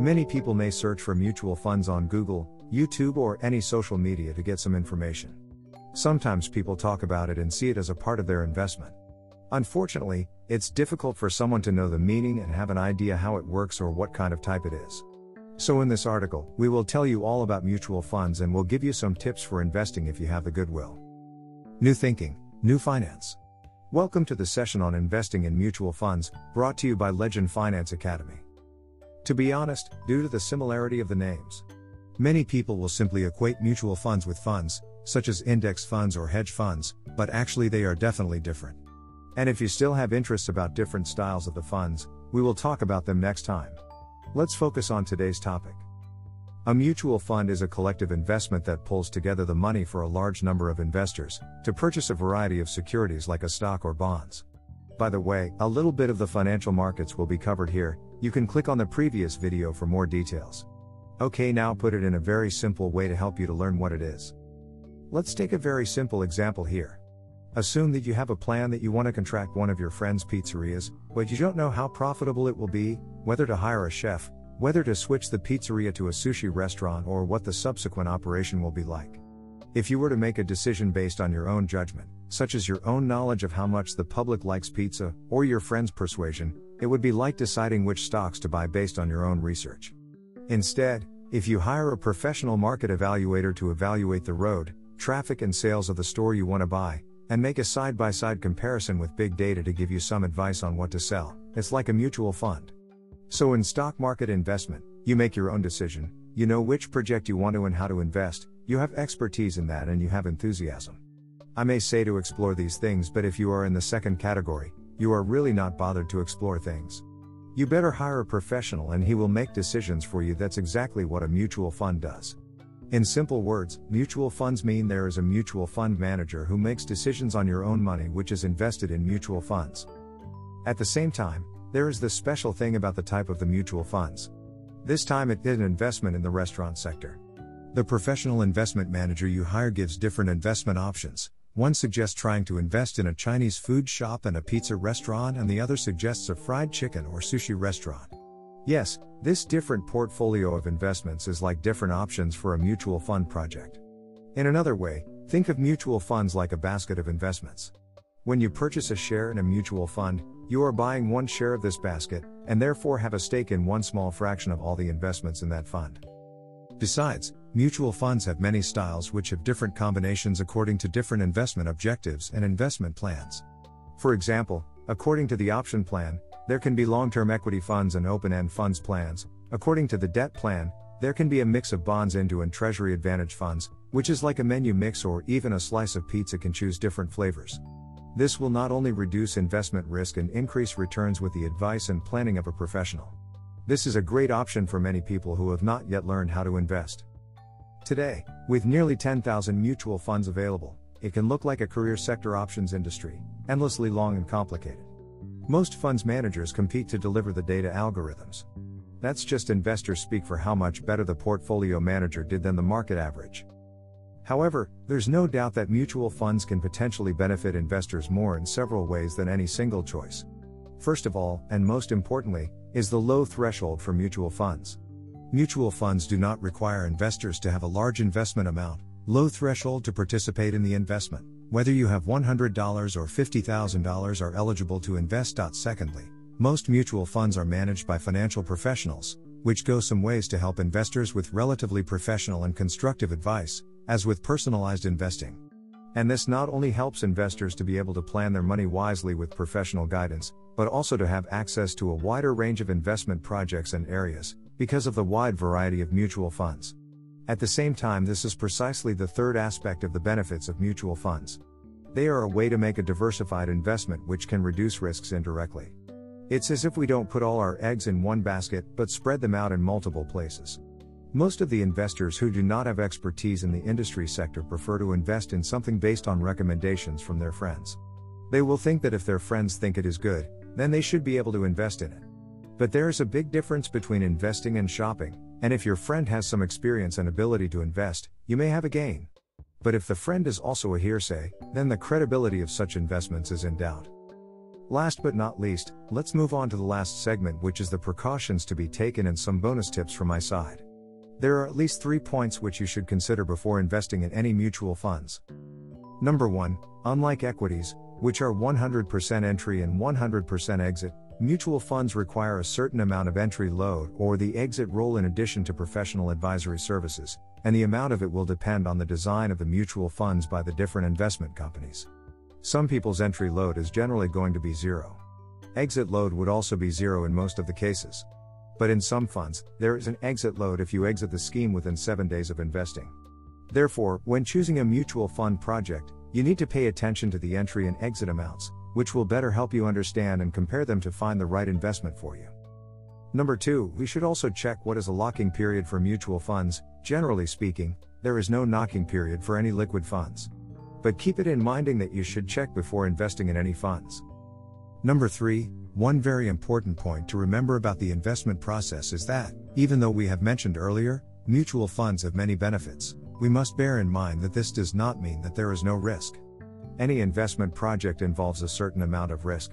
Many people may search for mutual funds on Google, YouTube, or any social media to get some information. Sometimes people talk about it and see it as a part of their investment. Unfortunately, it's difficult for someone to know the meaning and have an idea how it works or what kind of type it is. So, in this article, we will tell you all about mutual funds and we'll give you some tips for investing if you have the goodwill. New Thinking, New Finance. Welcome to the session on investing in mutual funds, brought to you by Legend Finance Academy. To be honest, due to the similarity of the names, many people will simply equate mutual funds with funds, such as index funds or hedge funds, but actually they are definitely different. And if you still have interests about different styles of the funds, we will talk about them next time. Let's focus on today's topic. A mutual fund is a collective investment that pulls together the money for a large number of investors to purchase a variety of securities like a stock or bonds. By the way, a little bit of the financial markets will be covered here, you can click on the previous video for more details. Okay, now put it in a very simple way to help you to learn what it is. Let's take a very simple example here. Assume that you have a plan that you want to contract one of your friend's pizzerias, but you don't know how profitable it will be, whether to hire a chef, whether to switch the pizzeria to a sushi restaurant, or what the subsequent operation will be like. If you were to make a decision based on your own judgment, such as your own knowledge of how much the public likes pizza, or your friend's persuasion, it would be like deciding which stocks to buy based on your own research. Instead, if you hire a professional market evaluator to evaluate the road, traffic, and sales of the store you want to buy, and make a side by side comparison with big data to give you some advice on what to sell. It's like a mutual fund. So, in stock market investment, you make your own decision, you know which project you want to and how to invest, you have expertise in that, and you have enthusiasm. I may say to explore these things, but if you are in the second category, you are really not bothered to explore things. You better hire a professional and he will make decisions for you. That's exactly what a mutual fund does. In simple words, mutual funds mean there is a mutual fund manager who makes decisions on your own money which is invested in mutual funds. At the same time, there is this special thing about the type of the mutual funds. This time it did an investment in the restaurant sector. The professional investment manager you hire gives different investment options. One suggests trying to invest in a Chinese food shop and a pizza restaurant, and the other suggests a fried chicken or sushi restaurant. Yes, this different portfolio of investments is like different options for a mutual fund project. In another way, think of mutual funds like a basket of investments. When you purchase a share in a mutual fund, you are buying one share of this basket, and therefore have a stake in one small fraction of all the investments in that fund. Besides, mutual funds have many styles which have different combinations according to different investment objectives and investment plans. For example, according to the option plan, there can be long term equity funds and open end funds plans. According to the debt plan, there can be a mix of bonds into and treasury advantage funds, which is like a menu mix or even a slice of pizza can choose different flavors. This will not only reduce investment risk and increase returns with the advice and planning of a professional. This is a great option for many people who have not yet learned how to invest. Today, with nearly 10,000 mutual funds available, it can look like a career sector options industry, endlessly long and complicated. Most funds managers compete to deliver the data algorithms. That's just investors speak for how much better the portfolio manager did than the market average. However, there's no doubt that mutual funds can potentially benefit investors more in several ways than any single choice. First of all, and most importantly, is the low threshold for mutual funds. Mutual funds do not require investors to have a large investment amount, low threshold to participate in the investment. Whether you have $100 or $50,000 are eligible to invest. Secondly, most mutual funds are managed by financial professionals, which go some ways to help investors with relatively professional and constructive advice, as with personalized investing. And this not only helps investors to be able to plan their money wisely with professional guidance, but also to have access to a wider range of investment projects and areas, because of the wide variety of mutual funds. At the same time, this is precisely the third aspect of the benefits of mutual funds. They are a way to make a diversified investment which can reduce risks indirectly. It's as if we don't put all our eggs in one basket, but spread them out in multiple places. Most of the investors who do not have expertise in the industry sector prefer to invest in something based on recommendations from their friends. They will think that if their friends think it is good, then they should be able to invest in it. But there is a big difference between investing and shopping, and if your friend has some experience and ability to invest, you may have a gain. But if the friend is also a hearsay, then the credibility of such investments is in doubt. Last but not least, let's move on to the last segment, which is the precautions to be taken and some bonus tips from my side. There are at least three points which you should consider before investing in any mutual funds. Number 1 Unlike equities, which are 100% entry and 100% exit, mutual funds require a certain amount of entry load or the exit load in addition to professional advisory services, and the amount of it will depend on the design of the mutual funds by the different investment companies. Some people's entry load is generally going to be zero. Exit load would also be zero in most of the cases. But in some funds, there is an exit load if you exit the scheme within 7 days of investing. Therefore, when choosing a mutual fund project, you need to pay attention to the entry and exit amounts, which will better help you understand and compare them to find the right investment for you. Number 2, we should also check what is a lock-in period for mutual funds. Generally speaking, there is no lock-in period for any liquid funds. But keep it in minding that you should check before investing in any funds. Number 3, one very important point to remember about the investment process is that, even though we have mentioned earlier, mutual funds have many benefits, we must bear in mind that this does not mean that there is no risk. Any investment project involves a certain amount of risk.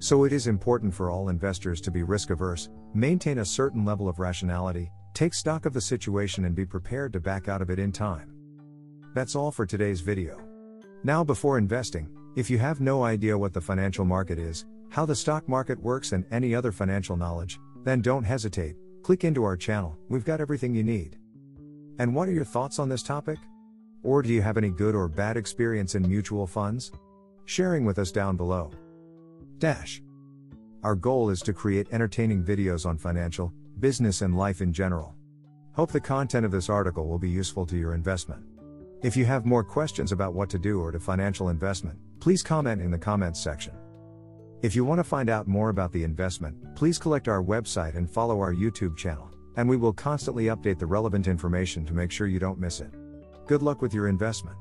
So it is important for all investors to be risk averse, maintain a certain level of rationality, take stock of the situation and be prepared to back out of it in time. That's all for today's video. Now before investing, if you have no idea what the financial market is, how the stock market works, and any other financial knowledge, then don't hesitate, click into our channel, we've got everything you need. And what are your thoughts on this topic? Or do you have any good or bad experience in mutual funds? Sharing with us down below. Dash. Our goal is to create entertaining videos on financial, business, and life in general. Hope the content of this article will be useful to your investment. If you have more questions about what to do or to financial investment, please comment in the comments section. If you want to find out more about the investment, please collect our website and follow our YouTube channel, and we will constantly update the relevant information to make sure you don't miss it. Good luck with your investment.